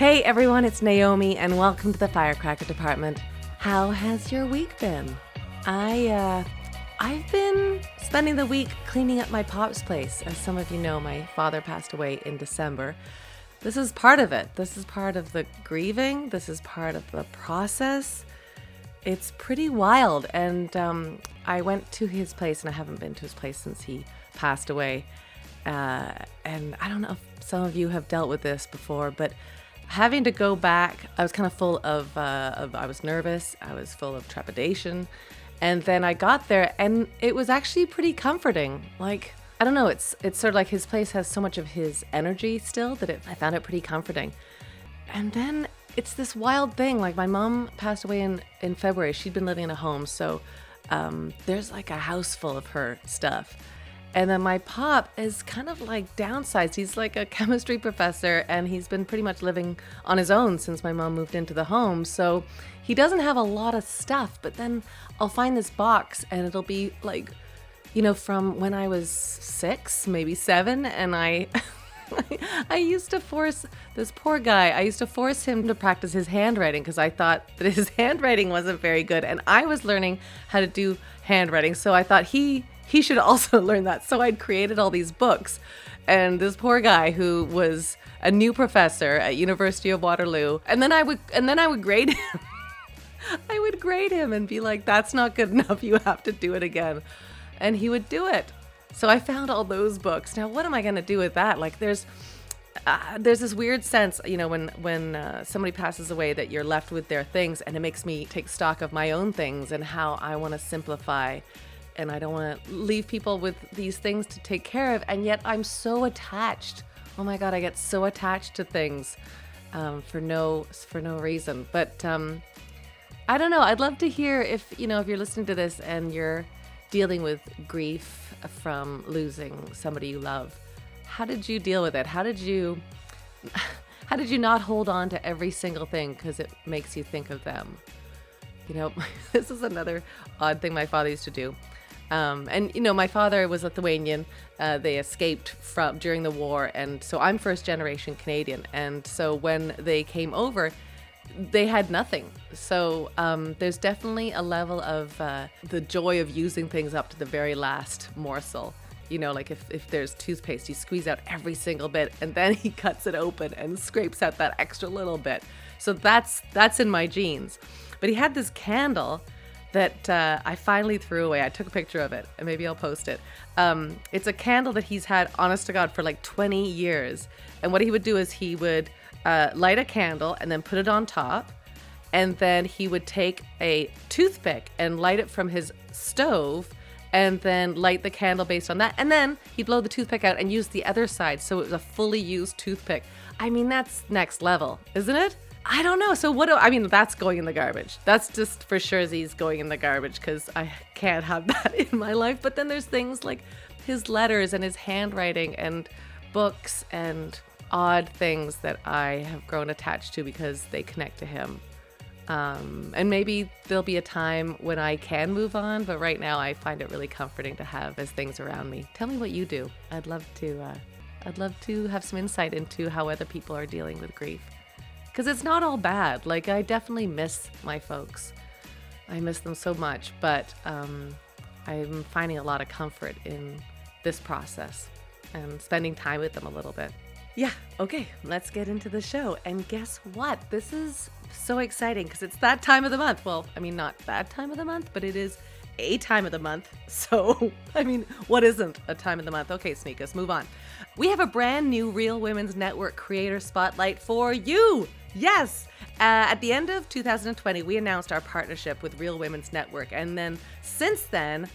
Hey everyone, it's Naomi, and welcome to the Firecracker Department. How has your week been? I, uh, I've been spending the week cleaning up my pop's place. As some of you know, my father passed away in December. This is part of it. This is part of the grieving. This is part of the process. It's pretty wild. And um, I went to his place, and I haven't been to his place since he passed away. Uh, and I don't know if some of you have dealt with this before, but having to go back, I was kind of full of, uh, of, I was nervous, I was full of trepidation. And then I got there and it was actually pretty comforting. Like, I don't know, it's it's sort of like his place has so much of his energy still that it, I found it pretty comforting. And then it's this wild thing. Like my mom passed away in, in February. She'd been living in a home, so um, there's like a house full of her stuff. And then my pop is kind of like downsized. He's like a chemistry professor and he's been pretty much living on his own since my mom moved into the home. So he doesn't have a lot of stuff, but then I'll find this box and it'll be like, you know, from when I was six, maybe seven, and I. I used to force this poor guy, I used to force him to practice his handwriting because I thought that his handwriting wasn't very good. And I was learning how to do handwriting. So I thought he he should also learn that. So I'd created all these books. And this poor guy who was a new professor at University of Waterloo, and then I would and then I would grade him. I would grade him and be like, "That's not good enough. You have to do it again." And he would do it. So I found all those books. Now, what am I going to do with that? Like there's uh, there's this weird sense, you know, when when uh, somebody passes away, that you're left with their things, and it makes me take stock of my own things and how I want to simplify and I don't want to leave people with these things to take care of. And yet I'm so attached. Oh my God, I get so attached to things um, for no for no reason. But um, I don't know. I'd love to hear if you know if you're listening to this and you're dealing with grief from losing somebody you love. How did you deal with it? How did you how did you not hold on to every single thing because it makes you think of them? You know, this is another odd thing my father used to do. Um, and you know, my father was Lithuanian. Uh, they escaped from during the war, and so I'm first generation Canadian. And so when they came over, they had nothing. So um, there's definitely a level of uh, the joy of using things up to the very last morsel. You know, like if, if there's toothpaste, you squeeze out every single bit, and then he cuts it open and scrapes out that extra little bit. So that's that's in my genes. But he had this candle that uh, I finally threw away. I took a picture of it, and maybe I'll post it. Um, it's a candle that he's had, honest to God, for like 20 years. And what he would do is he would uh, light a candle and then put it on top, and then he would take a toothpick and light it from his stove. And then light the candle based on that. And then he'd blow the toothpick out and use the other side. So it was a fully used toothpick. I mean, that's next level, isn't it? I don't know. So what do I mean? That's going in the garbage. That's just for sure. He's going in the garbage because I can't have that in my life. But then there's things like his letters and his handwriting and books and odd things that I have grown attached to because they connect to him. Um, and maybe there'll be a time when I can move on, but right now I find it really comforting to have as things around me. Tell me what you do. I'd love to. Uh, I'd love to have some insight into how other people are dealing with grief because it's not all bad. Like, I definitely miss my folks. I miss them so much, but um, I'm finding a lot of comfort in this process and spending time with them a little bit. Yeah, okay, let's get into the show. And guess what? This is so exciting because it's that time of the month. Well, I mean, not that time of the month, but it is a time of the month. So, I mean, what isn't a time of the month? Okay, Sneakers, move on. We have a brand new Real Women's Network Creator Spotlight for you. Yes! Uh, at the end of 2020, we announced our partnership with Real Women's Network. And then since then,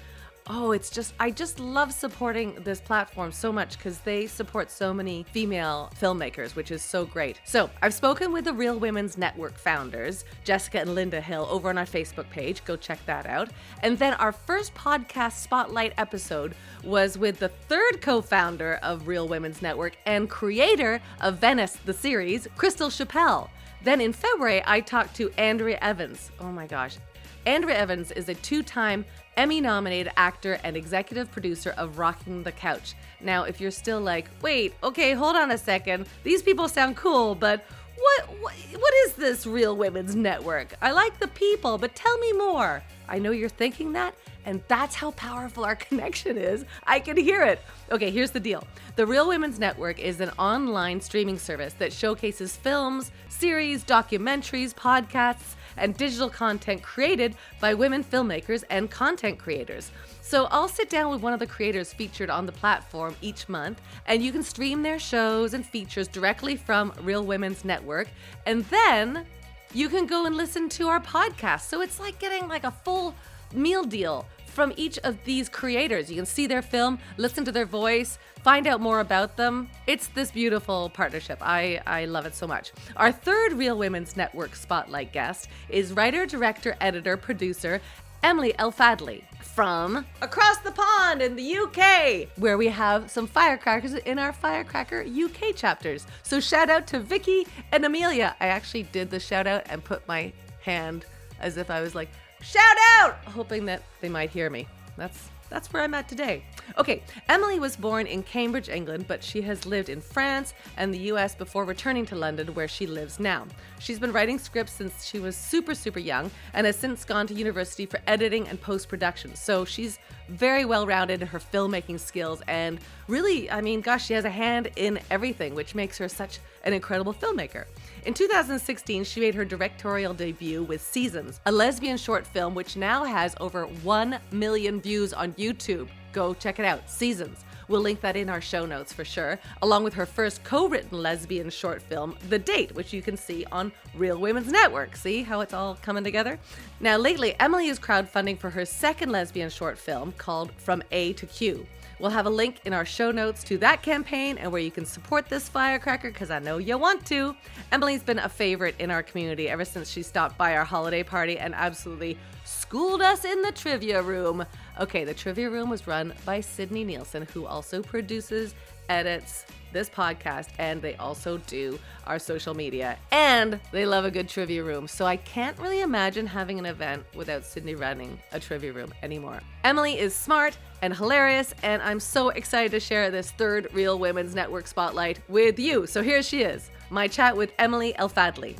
oh, it's just, I just love supporting this platform so much because they support so many female filmmakers, which is so great. So I've spoken with the Real Women's Network founders, Jessica and Linda Hill, over on our Facebook page. Go check that out. And then our first podcast spotlight episode was with the third co founder of Real Women's Network and creator of Venice, the series, Crystal Chappell. Then in February, I talked to Andrea Evans. Oh my gosh. Andrea Evans is a two time Emmy nominated actor and executive producer of Rocking the Couch. Now, if you're still like, wait, okay, hold on a second, these people sound cool, but What, what what is this Real Women's Network? I like the people, but tell me more. I know you're thinking that, and that's how powerful our connection is. I can hear it. Okay, here's the deal. The Real Women's Network is an online streaming service that showcases films, series, documentaries, podcasts, and digital content created by women filmmakers and content creators. So I'll sit down with one of the creators featured on the platform each month, and you can stream their shows and features directly from Real Women's Network. And then you can go and listen to our podcast. So it's like getting like a full meal deal from each of these creators. You can see their film, listen to their voice, find out more about them. It's this beautiful partnership. I, I love it so much. Our third Real Women's Network Spotlight guest is writer, director, editor, producer, Emily El from across the pond in the UK, where we have some firecrackers in our Firecracker UK chapters. So shout out to Vicky and Amelia. I actually did the shout out and put my hand as if I was like, shout out, hoping that they might hear me. That's that's where I'm at today. Okay, Emily was born in Cambridge, England, but she has lived in France and the US before returning to London, where she lives now. She's been writing scripts since she was super, super young and has since gone to university for editing and post production. So she's very well rounded in her filmmaking skills and really, I mean, gosh, she has a hand in everything, which makes her such an incredible filmmaker. In 2016, she made her directorial debut with Seasons, a lesbian short film which now has over 1 million views on YouTube. Go check it out, Seasons. We'll link that in our show notes for sure, along with her first co written lesbian short film, The Date, which you can see on Real Women's Network. See how it's all coming together? Now, lately, Emily is crowdfunding for her second lesbian short film called From A to Q. We'll have a link in our show notes to that campaign and where you can support this firecracker because I know you want to. Emily's been a favorite in our community ever since she stopped by our holiday party and absolutely schooled us in the trivia room. Okay, the trivia room was run by Sydney Nielsen, who also produces, edits, this podcast, and they also do our social media. And they love a good trivia room. So I can't really imagine having an event without Sydney running a trivia room anymore. Emily is smart and hilarious, and I'm so excited to share this third Real Women's Network spotlight with you. So here she is my chat with Emily El Fadli.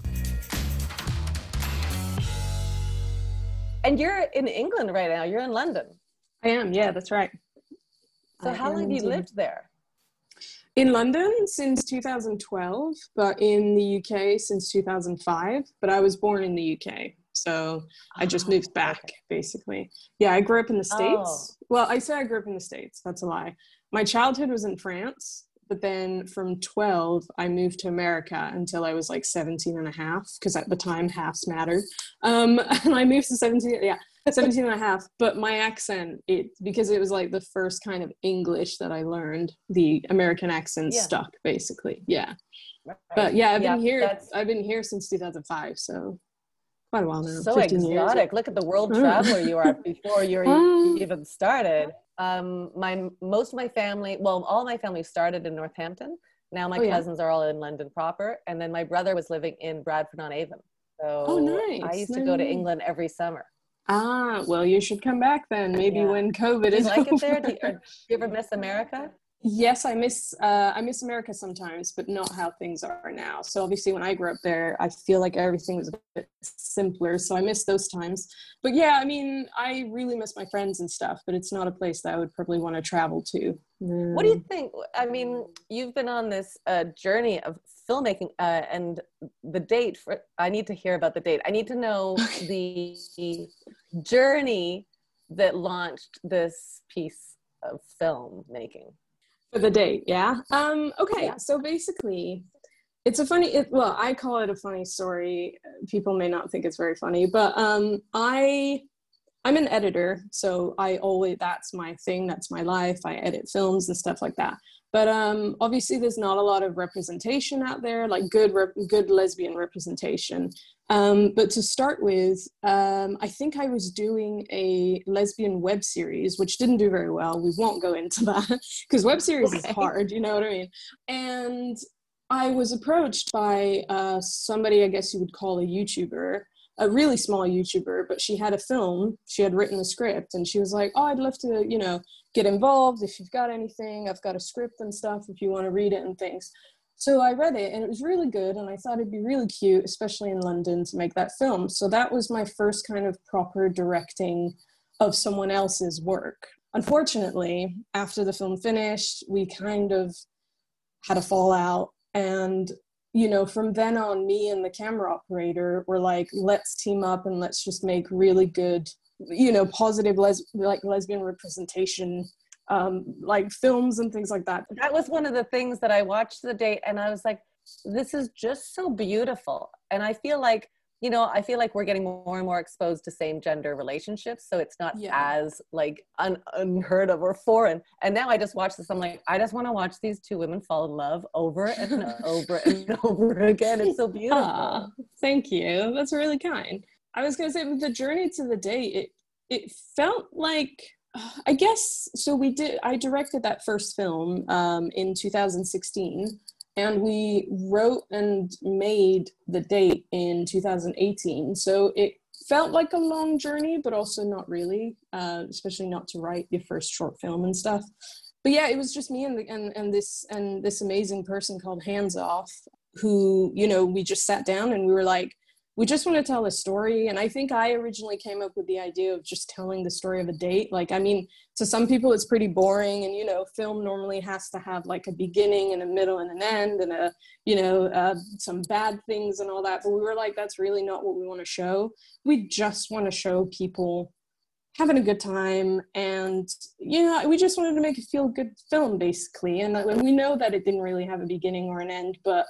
And you're in England right now, you're in London. I am, yeah, that's right. So, I how long have you lived there? In London since 2012, but in the UK since 2005. But I was born in the UK, so I just oh, moved back okay. basically. Yeah, I grew up in the States. Oh. Well, I say I grew up in the States, that's a lie. My childhood was in France, but then from 12, I moved to America until I was like 17 and a half, because at the time halves mattered. Um, and I moved to 17, yeah. 17 and a half but my accent it because it was like the first kind of english that i learned the american accent yeah. stuck basically. Yeah. Right. but yeah i've yeah, been here that's... i've been here since 2005 so quite a while now so exotic. Look at the world traveler you are before you're um, even started. Um my most of my family well all my family started in northampton. Now my oh, cousins yeah. are all in london proper and then my brother was living in bradford on avon so oh, nice. i used to go to england every summer Ah, well, you should come back then. Maybe yeah. when COVID is like over. it there. Do you, do you, ever miss America? Yes, I miss uh, I miss America sometimes, but not how things are now. So obviously, when I grew up there, I feel like everything was a bit simpler. So I miss those times. But yeah, I mean, I really miss my friends and stuff. But it's not a place that I would probably want to travel to. What do you think? I mean, you've been on this uh, journey of filmmaking uh, and the date for i need to hear about the date. I need to know the journey that launched this piece of film making for the date yeah? Um okay yeah. so basically it's a funny it, well i call it a funny story. People may not think it's very funny but um i i'm an editor so i always that's my thing that's my life. I edit films and stuff like that but um, obviously there's not a lot of representation out there like good rep- good lesbian representation. Um, but to start with um, i think i was doing a lesbian web series which didn't do very well. We won't go into that because web series okay. is hard you know what i mean? And i was approached by uh, somebody i guess you would call a youtuber a really small YouTuber, but she had a film. She had written the script, and she was like, "Oh, I'd love to, you know, get involved if you've got anything. I've got a script and stuff if you want to read it and things." so I read it and it was really good, and I thought it'd be really cute, especially in London, to make that film. So that was my first kind of proper directing of someone else's work. Unfortunately, after the film finished, we kind of had a fallout, and you know, from then on, me and the camera operator were like, let's team up and let's just make really good, you know, positive les- like lesbian representation um, like films and things like that. That was one of the things that I watched the date and I was like, this is just so beautiful. And I feel like, you know, I feel like we're getting more and more exposed to same gender relationships. So it's not yeah. as like un- unheard of or foreign. And now I just watch this. I'm like, I just want to watch these two women fall in love over and over and over again. It's so beautiful. Aww, thank you. That's really kind. I was going to say, the journey to the date, it, it felt like I guess so. We did. I directed that first film um, in 2016, and we wrote and made the date in 2018. So it felt like a long journey, but also not really, uh, especially not to write your first short film and stuff. But yeah, it was just me and, the, and and this and this amazing person called Hands Off, who you know we just sat down and we were like, we just want to tell a story and i think i originally came up with the idea of just telling the story of a date. Like i mean to some people it's pretty boring and you know film normally has to have like a beginning and a middle and an end and a you know uh, some bad things and all that but we were like that's really not what we want to show. We just want to show people having a good time and you know we just wanted to make a feel good film basically and we know that it didn't really have a beginning or an end but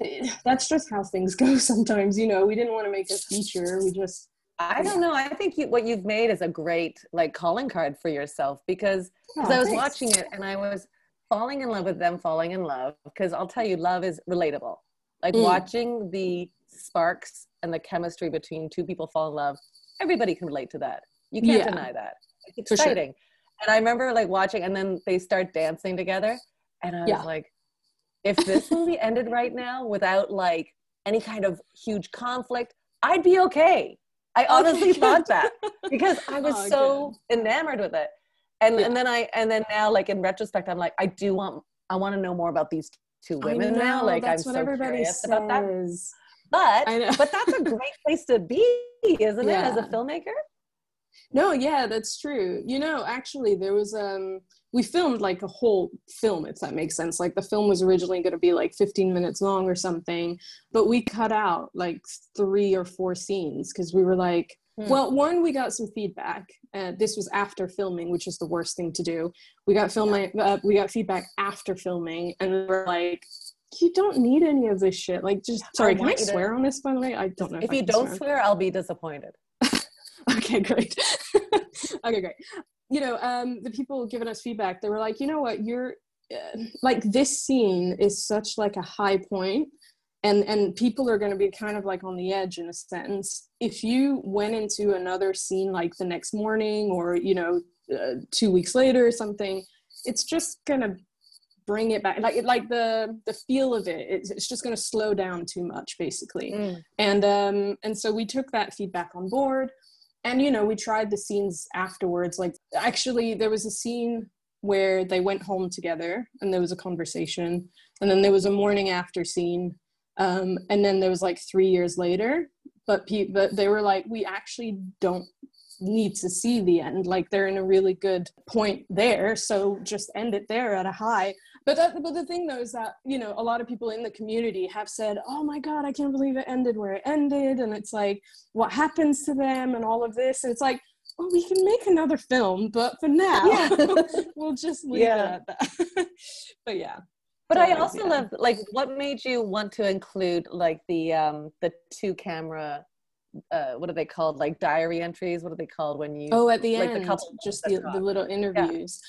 that's just how things go sometimes you know we didn't want to make a feature we just I don't know. I think you, what you've made is a great like calling card for yourself because because oh, I was thanks. watching it and I was falling in love with them falling in love because I'll tell you, love is relatable. Like mm. watching the sparks and the chemistry between two people fall in love, everybody can relate to that. You can't yeah. deny that. It's exciting. Sure. And I remember like watching, and then they start dancing together, and I was yeah. like, if this movie ended right now without like any kind of huge conflict, I'd be okay. I honestly okay, thought that because I was oh, so good. enamored with it. And yeah. and then I and then now like in retrospect, I'm like, I do want I want to know more about these two women know, now. Like I'm so curious says. about that. But but that's a great place to be, isn't yeah. it, as a filmmaker? No, yeah, that's true. You know, actually, there was um, we filmed like a whole film, if that makes sense. Like the film was originally going to be like 15 minutes long or something, but we cut out like three or four scenes because we were like, hmm. well, one, we got some feedback. Uh, this was after filming, which is the worst thing to do. We got filming, uh, we got feedback after filming, and we were like, you don't need any of this shit. Like, just sorry, I can I swear to... on this? By the way, I don't know. If, if you don't swear. swear, I'll be disappointed. okay, great. okay, great. You know, um, the people giving us feedback, they were like, you know what, you're uh, like this scene is such like a high point and and people are going to be kind of like on the edge in a sense if you went into another scene like the next morning or you know uh, two weeks later or something it's just going to bring it back like like the the feel of it it's, it's just going to slow down too much basically mm. and um and so we took that feedback on board and you know we tried the scenes afterwards like actually there was a scene where they went home together and there was a conversation and then there was a morning after scene um, and then there was like three years later but pe- but they were like we actually don't need to see the end like they're in a really good point there so just end it there at a high but that, but the thing though is that you know a lot of people in the community have said oh my god i can't believe it ended where it ended. And it's like what happens to them and all of this. And it's like well we can make another film but for now yeah. we'll just leave yeah. it at that. But yeah. But I also yeah. love like what made you want to include like the um the two camera uh what are they called? Like diary entries? What are they called when you oh at the like end the couple just the, the little interviews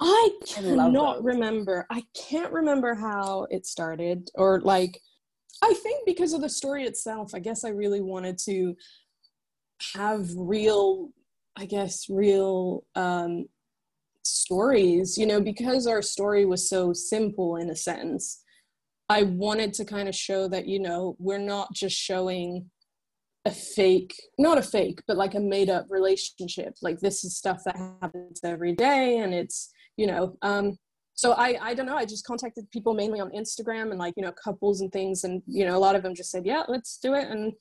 I cannot I remember. I can't remember how it started or like I think because of the story itself, I guess I really wanted to have real I guess real um stories, you know, because our story was so simple in a sense. I wanted to kind of show that, you know, we're not just showing a fake, not a fake, but like a made up relationship. Like this is stuff that happens every day and it's you know um, so I I don't know. I just contacted people mainly on Instagram and like you know couples and things, and you know a lot of them just said yeah, let's do it, and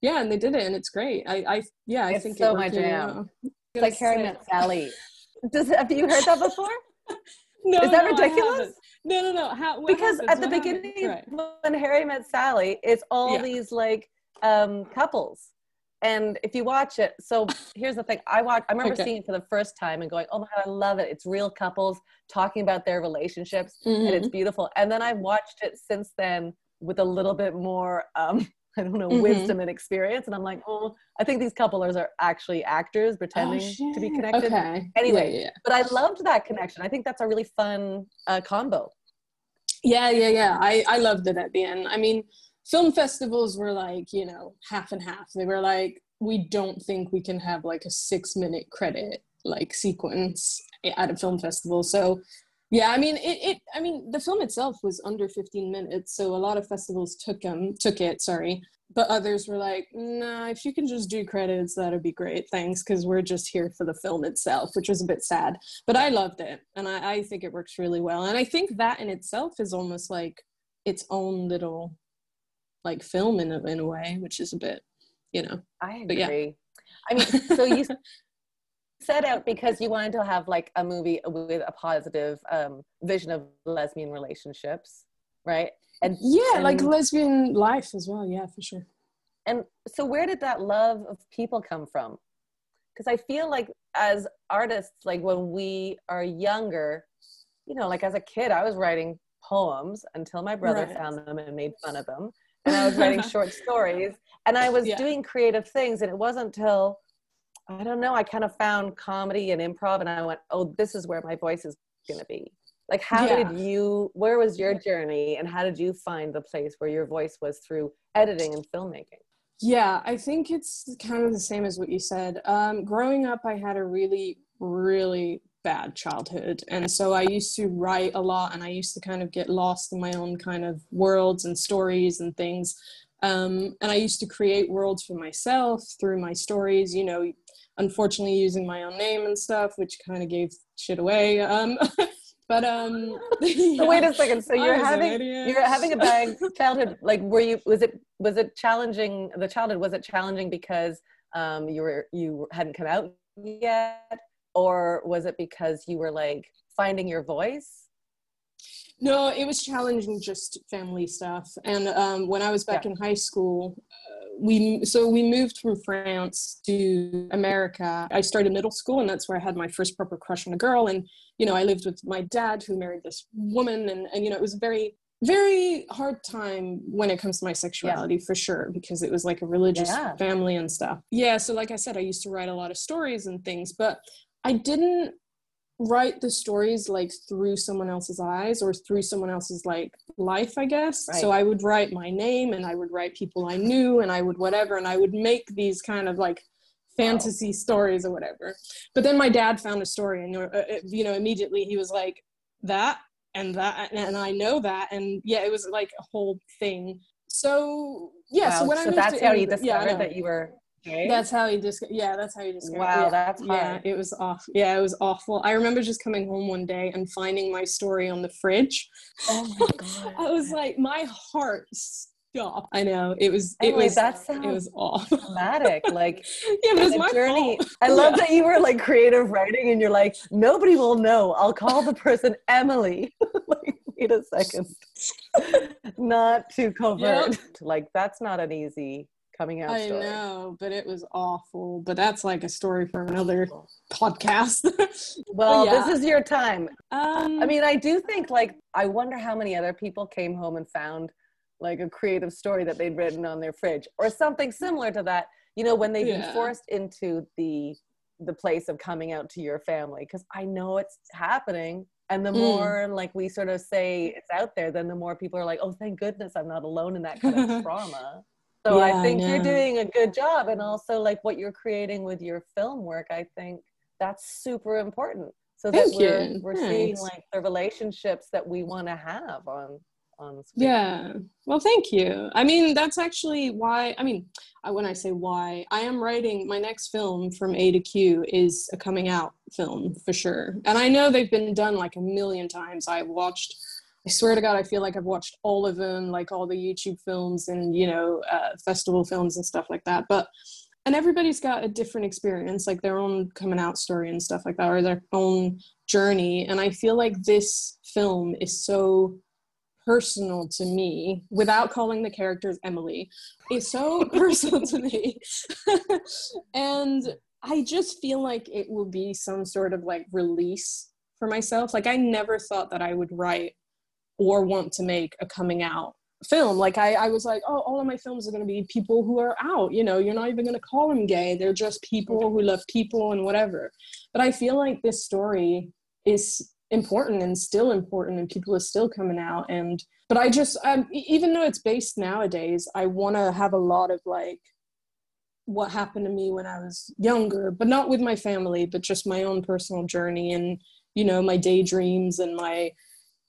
yeah, and they did it, and it's great. I I yeah, I it's think so my jam. It's like Harry met Sally. Does have you heard that before? no, is that no, ridiculous? No, no, no. How, because happens? at the what beginning, right. when Harry met Sally, it's all Yeah. these like um, couples. And if you watch it, so here's the thing: I watch. I remember Okay. seeing it for the first time and going, "Oh my god, I love it! It's real couples talking about their relationships, and it's Mhm. beautiful." And then I've watched it since then with a little bit more, um, I don't know, Mhm. wisdom and experience. And I'm like, "Oh, I think these couples are actually actors pretending Oh, to be connected." Okay. Anyway, Yeah, yeah. But I loved that connection. I think that's a really fun uh, combo. Yeah, yeah, yeah. I, I loved it at the end. I mean, film festivals were like, you know, half and half. They were like, we don't think we can have like a six minute credit like sequence at a film festival. So yeah, I mean it, it I mean the film itself was under 15 minutes, so a lot of festivals took them took it, sorry. But others were like, nah, if you can just do credits, that'd be great. Thanks, because we're just here for the film itself, which was a bit sad but I loved it, and I, I think it works really well. And I think that in itself is almost like its own little like film in a, in a way, which is a bit, you know. I But yeah. agree. I mean, so you set out because you wanted to have like a movie with a positive um, vision of lesbian relationships, right? And Yeah, like lesbian life as well. Yeah, for sure. and so where did that love of people come from? Because I feel like as artists, like when we are younger, you know, like as a kid, I was writing poems until my brother Right. found them and made fun of them. And I was writing short stories and I was Yeah. doing creative things. And it wasn't until, I don't know, I kind of found comedy and improv and I went, oh, this is where my voice is going to be. Like, how Yeah. did you, where was your journey and how did you find the place where your voice was through editing and filmmaking? Yeah, I think it's kind of the same as what you said. Um, growing up, I had a really, really bad childhood. And so I used to write a lot and I used to kind of get lost in my own kind of worlds and stories and things. Um, and I used to create worlds for myself through my stories, you know, unfortunately using my own name and stuff, which kind of gave shit away. Um, but um, So wait a second. So you're having you're having a bad childhood. Like, were you? Was it was it challenging? The childhood was it challenging because um, you were you hadn't come out yet, or was it because you were like finding your voice? No, it was challenging just family stuff. And um, when I was back Yeah. in high school, uh, we so we moved from France to America. I started middle school, and that's where I had my first proper crush on a girl. And you know, I lived with my dad, who married this woman, and and you know, it was a very very hard time when it comes to my sexuality for sure because it was like a religious Yeah. family and stuff. Yeah, so like I said, I used to write a lot of stories and things, but I didn't write the stories like through someone else's eyes or through someone else's like life i guess. Right. so i would write my name and i would write people i knew and i would whatever and i would make these kind of like fantasy stories or whatever. But then my dad found a story and uh, uh, you know immediately he was like that and that and i know that. And yeah it was like a whole thing. So yeah so Wow, when i moved that's to how you England- yeah, discovered know. that you were gay. That's how he just yeah, that's how he described Wow, yeah. that's Yeah, it was off. Yeah, it was awful. I remember just coming home one day and finding my story on the fridge. oh my god! I was like, my heart stopped. I know it was. It Emily, was. that It was awful. dramatic. Like yeah, it's the my journey. fault. I love Yeah. that you were like creative writing, and you're like, nobody will know. I'll call the person Emily. like, wait a second. not too covert. Like that's not an easy coming out I story. know, but it was awful. But that's like a story for another podcast. Well, yeah. this is your time. um, I mean, I do think like I wonder how many other people came home and found like a creative story that they'd written on their fridge or something similar to that. You know, when they've Yeah. been forced into the the place of coming out to your family because I know it's happening. And the Mm. more like we sort of say it's out there, then the more people are like, "Oh, thank goodness I'm not alone in that kind of trauma." So Yeah, I I think you're doing a good job, and also like what you're creating with your film work. I think that's super important, so that Thank we're you. we're seeing like the relationships that we want to have on on screen. Yeah. Well, thank you. I mean, that's actually why. I mean, when I say why, I am writing my next film from A to Q is a coming out film for sure. And I know they've been done like a million times. I've watched. I swear to God, I feel like I've watched all of them, like all the YouTube films and you know uh, festival films and stuff like that. But and everybody's got a different experience like their own coming out story and stuff like that or their own journey and i feel like this film is so personal to me without calling the characters emily is so personal to me and i just feel like it will be some sort of like release for myself like i never thought that i would write or want to make a coming out film. Like I, I was like oh all of my films are going to be people who are out you know you're not even going to call them gay. They're just people who love people and whatever. But i feel like this story is important and still important and people are still coming out. And but i just um, even though it's based nowadays i want to have a lot of like what happened to me when i was younger but not with my family but just my own personal journey and you know my daydreams and my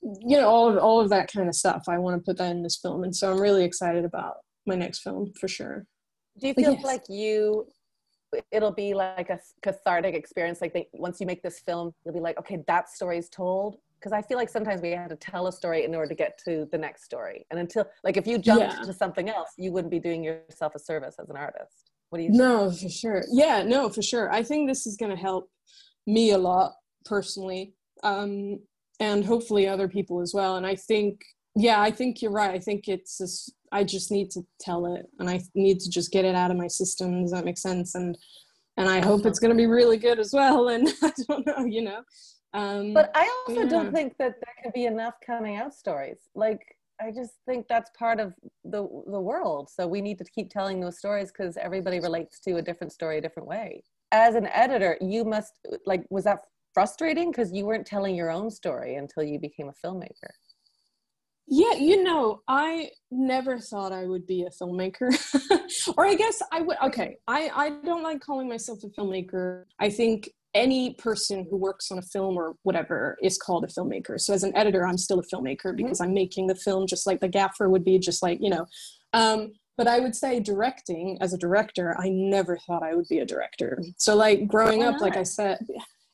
you know all of all of that kind of stuff i want to put that in this film and so i'm really excited about my next film for sure do you feel yes. like you it'll be like a cathartic experience like they, once you make this film you'll be like okay that story's told because i feel like sometimes we have to tell a story in order to get to the next story and until like if you jumped yeah. to something else you wouldn't be doing yourself a service as an artist what do you think? no for sure yeah no for sure i think this is going to help me a lot personally um and hopefully other people as well. And i think yeah i think you're right. I think it's just, i just need to tell it and i need to just get it out of my system. Does that make sense? And and i hope it's going to be really good as well and i don't know you know? Um, but i also yeah. don't think that there can be enough coming out stories. Like i just think that's part of the the world. So we need to keep telling those stories because everybody relates to a different story a different way. As an editor you must like was that frustrating because you weren't telling your own story until you became a filmmaker. Yeah, you know, I never thought I would be a filmmaker. or I guess I would okay, I I don't like calling myself a filmmaker. I think any person who works on a film or whatever is called a filmmaker. So as an editor, I'm still a filmmaker mm-hmm. because mm-hmm. I'm making the film just like the gaffer would be just like, you know. Um but I would say directing as a director, I never thought I would be a director. So like growing up, like I said,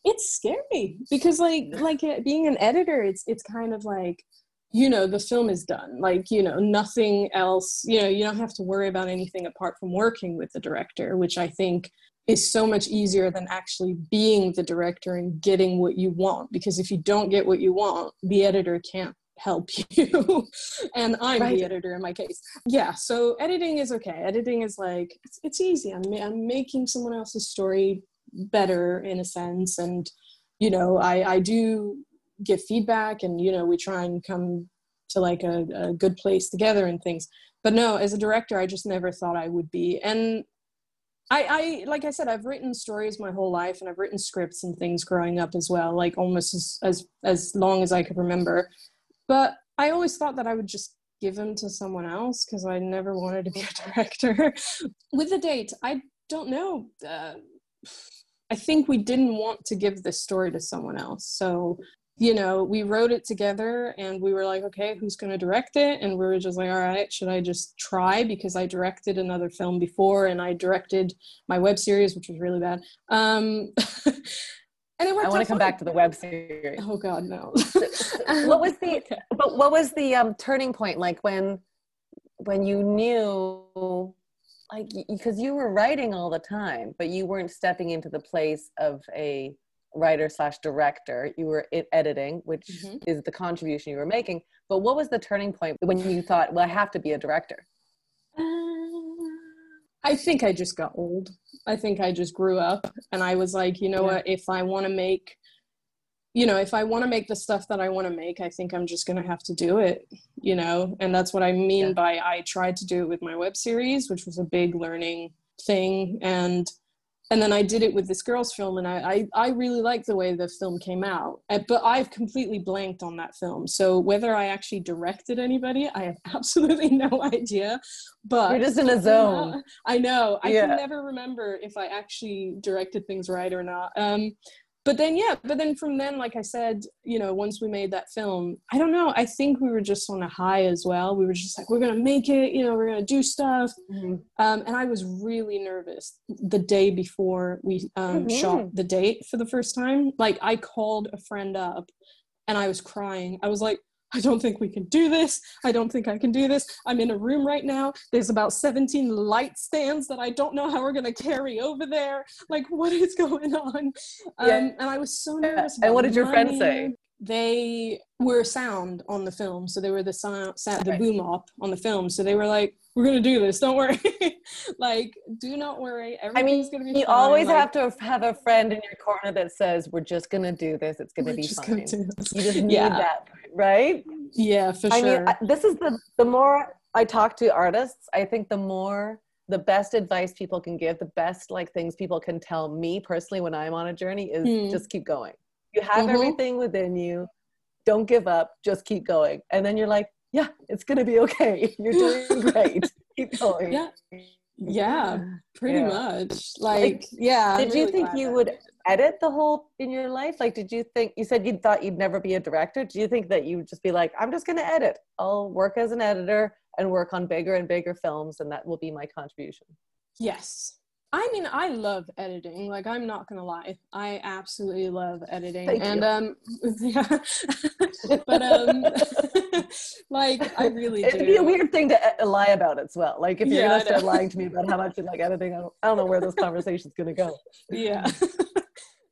it's scary because like like being an editor it's it's kind of like you know the film is done. Like you know nothing else you know you don't have to worry about anything apart from working with the director which i think is so much easier than actually being the director and getting what you want. Because if you don't get what you want the editor can't help you. And i'm right. the editor in my case. Yeah so editing is okay. Editing is like it's, it's easy. I'm, I'm making someone else's story better in a sense and you know i i do give feedback and you know we try and come to like a, a good place together and things but no as a director i just never thought i would be and I, I like I said, I've written stories my whole life, and I've written scripts and things growing up as well, like almost as as as long as I could remember. But I always thought that I would just give them to someone else because I never wanted to be a director. With the date, I don't know. Uh, I think we didn't want to give this story to someone else. So, you know, we wrote it together and we were like, okay, who's going to direct it? And we were just like, all right, should I just try? Because I directed another film before and I directed my web series, which was really bad. Um, and it worked I want to come back to the web series. Oh God, no. what was the, okay. but what was the um, turning point like when, when you knew like because you were writing all the time but you weren't stepping into the place of a writer slash director. You were editing which mm-hmm. is the contribution you were making. But what was the turning point when you thought well i have to be a director uh, i think i just got old. I think i just grew up and i was like you know yeah. what? If i want to make you know, if I want to make the stuff that I want to make, I think I'm just going to have to do it, you know, and that's what I mean yeah. by I tried to do it with my web series, which was a big learning thing. And, and then I did it with this girls film and I, I, I really like the way the film came out, uh, but I've completely blanked on that film. So whether I actually directed anybody, I have absolutely no idea, but you're just in a zone. I know. I yeah. can never remember if I actually directed things right or not. Um, but then yeah but then from then like i said you know once we made that film i don't know i think we were just on a high as well we were just like we're gonna make it you know we're gonna do stuff mm-hmm. um, and i was really nervous the day before we um, mm-hmm. shot the date for the first time like i called a friend up and i was crying i was like I don't think we can do this. I don't think I can do this. I'm in a room right now. There's about 17 light stands that I don't know how we're going to carry over there. Like, what is going on? Um. And I was so nervous. And what did your money. friends say? They were sound on the film. So they were the sound, sound the boom op on the film. So they were like, we're going to do this. Don't worry. like, do not worry. Everything's I mean, going to be You fine. always like, have to have a friend in your corner that says, we're just going to do this. It's going to be fine. You just need yeah. that right? Yeah, for I sure. mean, this is the the more I talk to artists, I think the more the best advice people can give, the best like things people can tell me personally when I'm on a journey is hmm. just keep going. You have mm-hmm. everything within you. Don't give up. Just keep going. And then you're like, yeah, it's gonna be okay. You're doing great. keep going. Yeah. Yeah, pretty yeah. much. Like, like, yeah. Did really you think you would edit the whole in your life? Like, did you think you said you thought you'd never be a director? Do you think that you would just be like, I'm just going to edit? I'll work as an editor and work on bigger and bigger films, and that will be my contribution. Yes. I mean, I love editing. Like, I'm not gonna lie, I absolutely love editing. Thank and you. um, yeah, but um, like I really It'd do. be a weird thing to uh, lie about as well. Like if you're yeah, gonna start lying to me about how much you like editing, I don't, I don't know where this conversation's gonna go. Yeah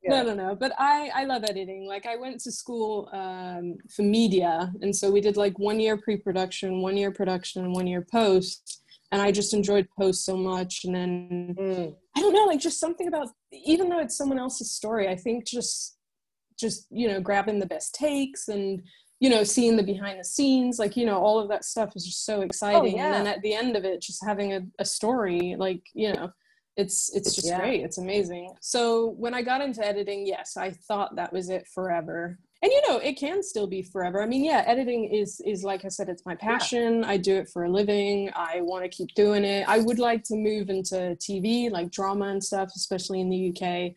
no no no but i i love editing like i went to school um, for media and so we did like one year pre-production one year production one year post and i just enjoyed post so much and then mm. i don't know like just something about even though it's someone else's story i think just just you know grabbing the best takes and you know seeing the behind the scenes like you know all of that stuff is just so oh, exciting oh, yeah. and then at the end of it just having a, a story like you know it's it's just yeah. great. It's amazing. So when i got into editing yes i thought that was it forever. And you know it can still be forever. I mean yeah editing is is like i said it's my passion. Yeah. i do it for a living. I want to keep doing it. I would like to move into tv like drama and stuff especially in the uk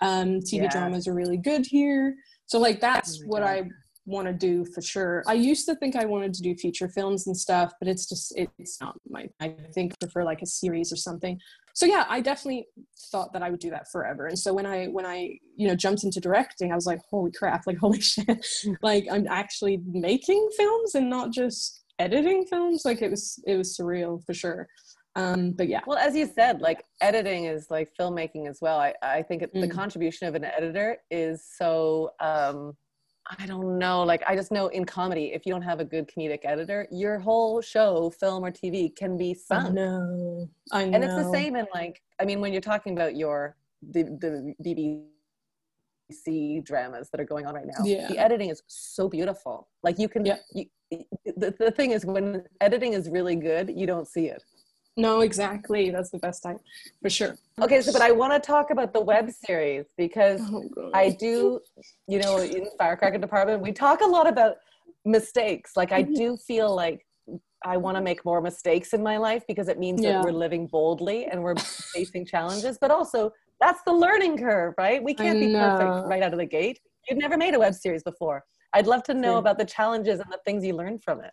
um, tv yeah. dramas are really good here. So like that's what i want to do for sure. I used to think i wanted to do feature films and stuff but it's just it's not my i think prefer like a series or something. So yeah i definitely thought that i would do that forever. And so when i when i you know jumped into directing i was like holy crap like holy shit. Like i'm actually making films and not just editing films. Like it was it was surreal for sure. Um but yeah. Well as you said like editing is like filmmaking as well. I i think it, mm. the contribution of an editor is so um I don't know. Like, I just know in comedy, if you don't have a good comedic editor, your whole show, film or TV, can be sunk. I know. I know. And it's the same in like, I mean, when you're talking about your the the BBC dramas that are going on right now, yeah. the editing is so beautiful. Like, you can. Yeah. You, the, the thing is, when editing is really good, you don't see it. No, exactly. That's the best time for sure. Okay, so but I want to talk about the web series because oh, I do, you know, in Firecracker Department, we talk a lot about mistakes. Like I mm-hmm. do feel like I want to make more mistakes in my life because it means yeah. that we're living boldly and we're facing challenges, but also that's the learning curve, right? We can't be perfect right out of the gate. You've never made a web series before. I'd love to know about the challenges and the things you learned from it.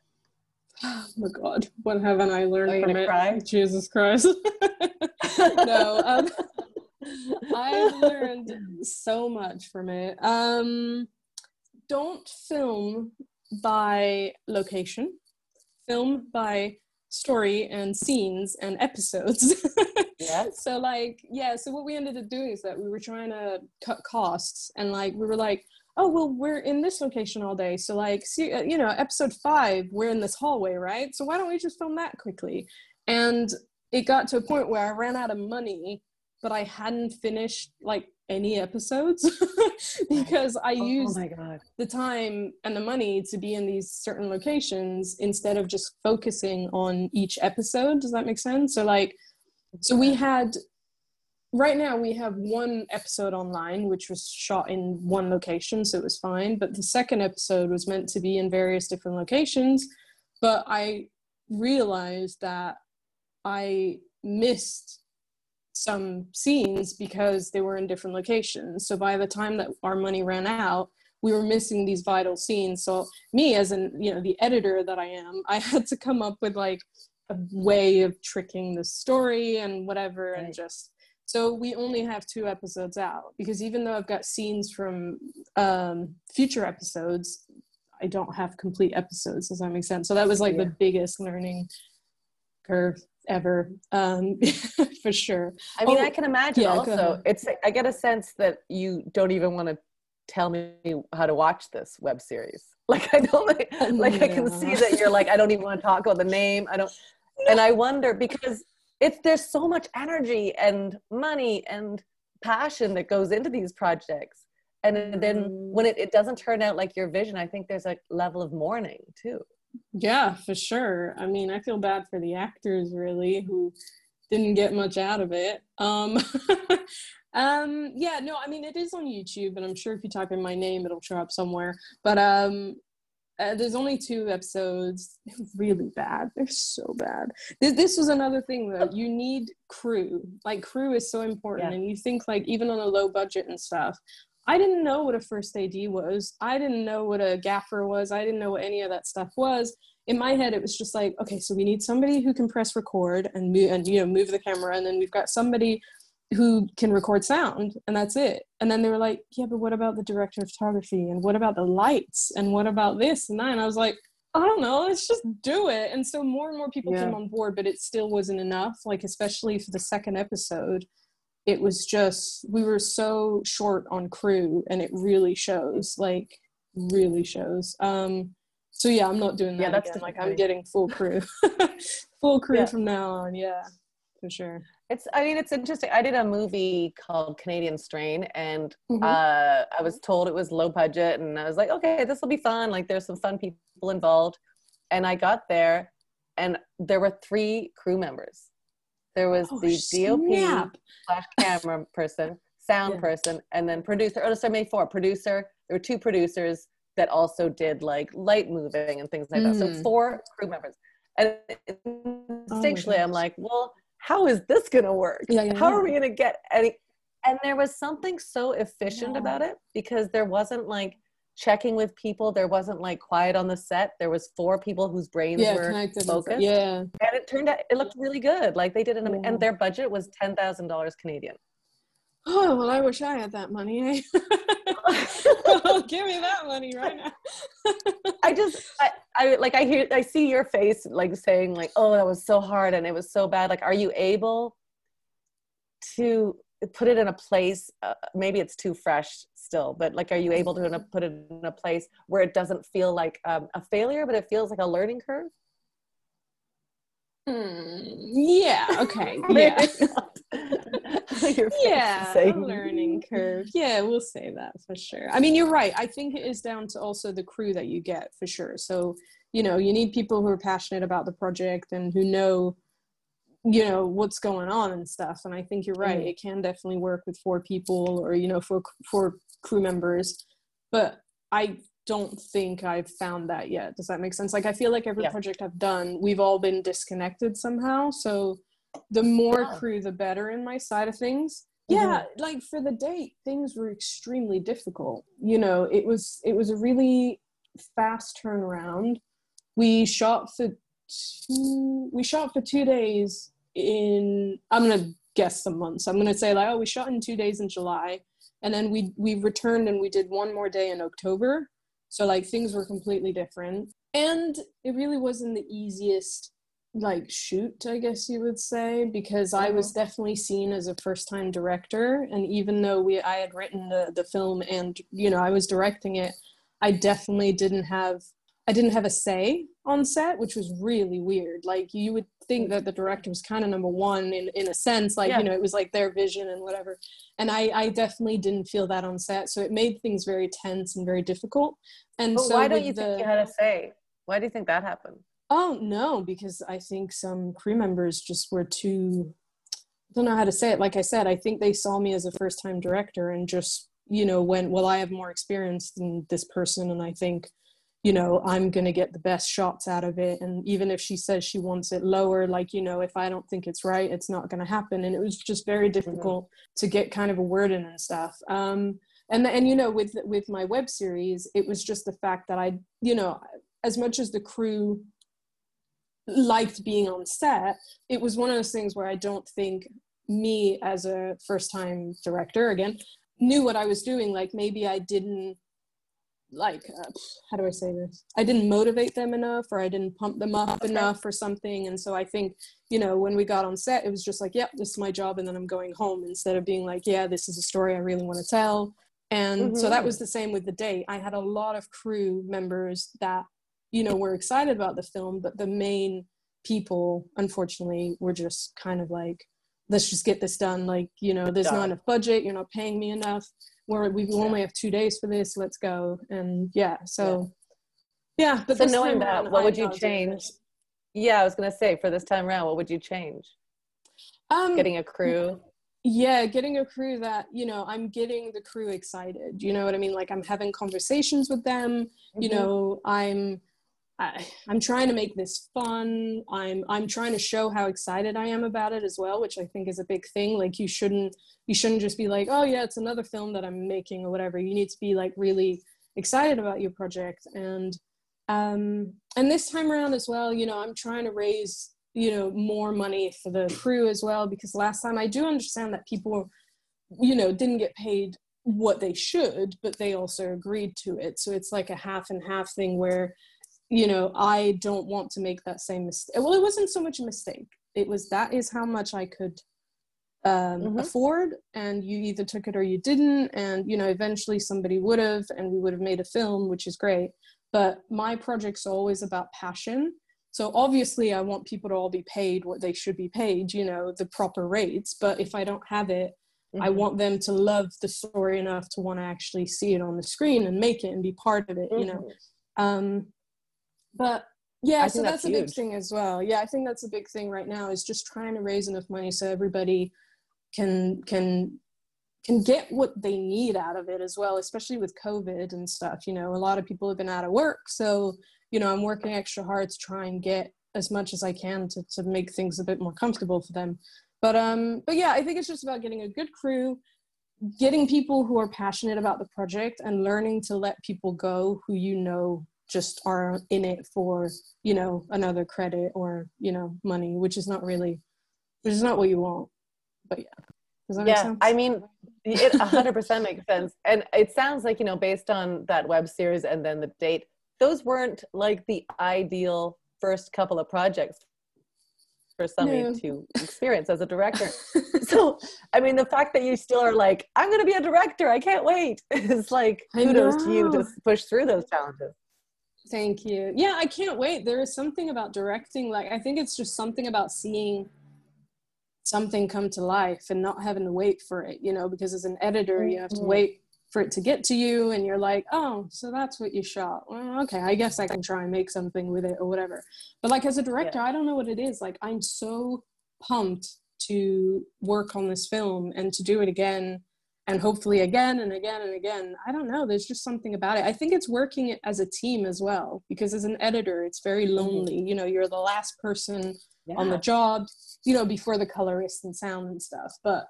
Oh my God, what haven't I learned from it? Cry? Jesus Christ. no, um, I've learned so much from it. Um, don't film by location, film by story and scenes and episodes. yeah. So like, yeah, so what we ended up doing is that we were trying to cut costs and like we were like, oh well we're in this location all day. So like see uh, you know episode five we're in this hallway right? So why don't we just film that quickly? And it got to a point where i ran out of money but i hadn't finished like any episodes because i oh, used oh the time and the money to be in these certain locations instead of just focusing on each episode. Does that make sense? So like so we had right now we have one episode online which was shot in one location so it was fine but the second episode was meant to be in various different locations but i realized that i missed some scenes because they were in different locations. So by the time that our money ran out, we were missing these vital scenes. So me as an you know the editor that I am, I had to come up with like a way of tricking the story and whatever right. and just so we only have two episodes out because even though I've got scenes from um, future episodes, I don't have complete episodes. Does that make sense? So that was like yeah. the biggest learning curve ever, um, for sure. I mean, oh, I can imagine. Yeah, also, it's I get a sense that you don't even want to tell me how to watch this web series. Like I don't like, like yeah. I can see that you're like I don't even want to talk about the name. I don't, and I wonder because it's there's so much energy and money and passion that goes into these projects. And then when it, it doesn't turn out like your vision i think there's a level of mourning too. Yeah for sure. I mean i feel bad for the actors really who didn't get much out of it. Um um yeah no i mean it is on youtube and i'm sure if you type in my name it'll show up somewhere. But um uh, there's only two episodes. They're really bad. They're so bad. This, this was another thing though. You need crew. Like crew is so important, yeah. and you think like even on a low budget and stuff. I didn't know what a first AD was. I didn't know what a gaffer was. I didn't know what any of that stuff was. In my head, it was just like, okay, so we need somebody who can press record and move, and you know move the camera, and then we've got somebody who can record sound and that's it. And then they were like yeah but what about the director of photography? And what about the lights? And what about this and that? And i was like i don't know let's just do it. And so more and more people yeah. came on board but it still wasn't enough. Like especially for the second episode it was just we were so short on crew and it really shows like really shows. Um so yeah i'm not doing that yeah that's again. like i'm getting full crew. Full crew yeah. from now on yeah for sure it's i mean it's interesting i did a movie called canadian strain and mm-hmm. uh, i was told it was low budget and i was like okay this will be fun like there's some fun people involved and i got there and there were three crew members there was oh, the dop slash camera person sound yeah. person and then producer oh so maybe four producer there were two producers that also did like light moving and things like mm. that so mm. four crew members and oh instinctually oh i'm like well how is this going to work? Yeah, yeah, how yeah. are we going to get any? And there was something so efficient about it because there wasn't like checking with people. There wasn't like quiet on the set. There was four people whose brains were focused. Yeah. And it turned out, it looked really good. Like they did an, and their budget was $10,000 Canadian. Oh, well, I wish I had that money. Eh? Give me that money right now. I just, I, I like, I hear, I see your face like saying, like, oh, that was so hard and it was so bad. Like, are you able to put it in a place? Uh, maybe it's too fresh still, but like, are you able to put it in a place where it doesn't feel like um, a failure, but it feels like a learning curve? Hmm. Yeah. Okay. Yeah. yeah. Learning curve. Yeah, we'll say that for sure. I mean, you're right. I think it is down to also the crew that you get for sure. So, you know, you need people who are passionate about the project and who know, you know, what's going on and stuff. And I think you're right. Mm. It can definitely work with four people or you know, four four crew members. But I don't think I've found that yet. Does that make sense? Like I feel like every yeah. project I've done, we've all been disconnected somehow. So the more yeah. crew, the better in my side of things. Mm-hmm. Yeah, like for the date, things were extremely difficult. You know, it was it was a really fast turnaround. We shot for two we shot for two days in I'm gonna guess some months. I'm gonna say like, oh, we shot in two days in July and then we we returned and we did one more day in October so like things were completely different. And it really wasn't the easiest like shoot, I guess you would say, because I was uh-huh. definitely seen as a first time director. And even though we I had written the, the film and you know I was directing it, I definitely didn't have I didn't have a say on set, which was really weird. Like you would think that the director was kind of number one in, in a sense, like, yeah. you know, it was like their vision and whatever. And I, I definitely didn't feel that on set. So it made things very tense and very difficult. And but so why don't you the, think you had a say? Why do you think that happened? Oh no, because I think some crew members just were too I don't know how to say it. Like I said, I think they saw me as a first time director and just, you know, went, well, I have more experience than this person and I think you know i'm going to get the best shots out of it and even if she says she wants it lower like you know if i don't think it's right it's not going to happen and it was just very mm-hmm. difficult mm-hmm. to get kind of a word in and stuff um and and you know with with my web series it was just the fact that i you know as much as the crew liked being on set it was one of those things where i don't think me as a first time director again knew what i was doing like maybe i didn't like uh, how do i say this i didn't motivate them enough or i didn't pump them up okay. enough or something and so i think you know when we got on set it was just like yep this is my job and then i'm going home instead of being like yeah this is a story i really want to tell and mm-hmm. so that mm-hmm. was the same with the date i had a lot of crew members that you know were excited about the film but the main people unfortunately were just kind of like let's just get this done like you know there's not enough budget you're not paying me enough where we yeah. only have two days for this let's go. And yeah so yeah, yeah but so knowing that what would you change? yeah i was going to say for this time around what would you change? Um getting a crew? Yeah getting a crew that you know i'm getting the crew excited you know what i mean? Like i'm having conversations with them mm-hmm. you know i'm I, I'm trying to make this fun. I'm I'm trying to show how excited I am about it as well, which I think is a big thing. Like you shouldn't you shouldn't just be like, oh yeah, it's another film that I'm making or whatever. You need to be like really excited about your project. And um and this time around as well, you know, I'm trying to raise you know more money for the crew as well because last time I do understand that people you know didn't get paid what they should, but they also agreed to it. So it's like a half and half thing where you know, I don't want to make that same mistake. Well, it wasn't so much a mistake. It was that is how much I could um, mm-hmm. afford, and you either took it or you didn't. And you know, eventually somebody would have, and we would have made a film, which is great. But my project's are always about passion. So obviously, I want people to all be paid what they should be paid. You know, the proper rates. But if I don't have it, Mm-hmm. I want them to love the story enough to want to actually see it on the screen and make it and be part of it, mm-hmm. you know. Mm-hmm. Um, but yeah so that's, that's a big thing as well. Yeah i think that's a big thing right now is just trying to raise enough money so everybody can can can get what they need out of it as well especially with covid and stuff you know a lot of people have been out of work. So you know i'm working extra hard to try and get as much as i can to, to make things a bit more comfortable for them. But um but yeah i think it's just about getting a good crew getting people who are passionate about the project and learning to let people go who you know just are in it for you know another credit or you know money which is not really which is not what you want but yeah yeah i mean it 100% makes sense and it sounds like you know based on that web series and then the date those weren't like the ideal first couple of projects for somebody no. to experience as a director. so, I mean, the fact that you still are like, I'm going to be a director, I can't wait, is like kudos to you to push through those challenges. Thank you. Yeah, I can't wait. There is something about directing. Like, I think it's just something about seeing something come to life and not having to wait for it, you know, because as an editor, you have to mm-hmm. wait for it to get to you and you're like, oh, so that's what you shot. Well, okay, I guess I can try and make something with it or whatever. But like as a director, yeah. I don't know what it is. Like, I'm so pumped to work on this film and to do it again and hopefully again and again and again. I don't know there's just something about it. I think it's working as a team as well because as an editor it's very mm-hmm. lonely. You know you're the last person yeah. on the job you know before the colorist and sound and stuff but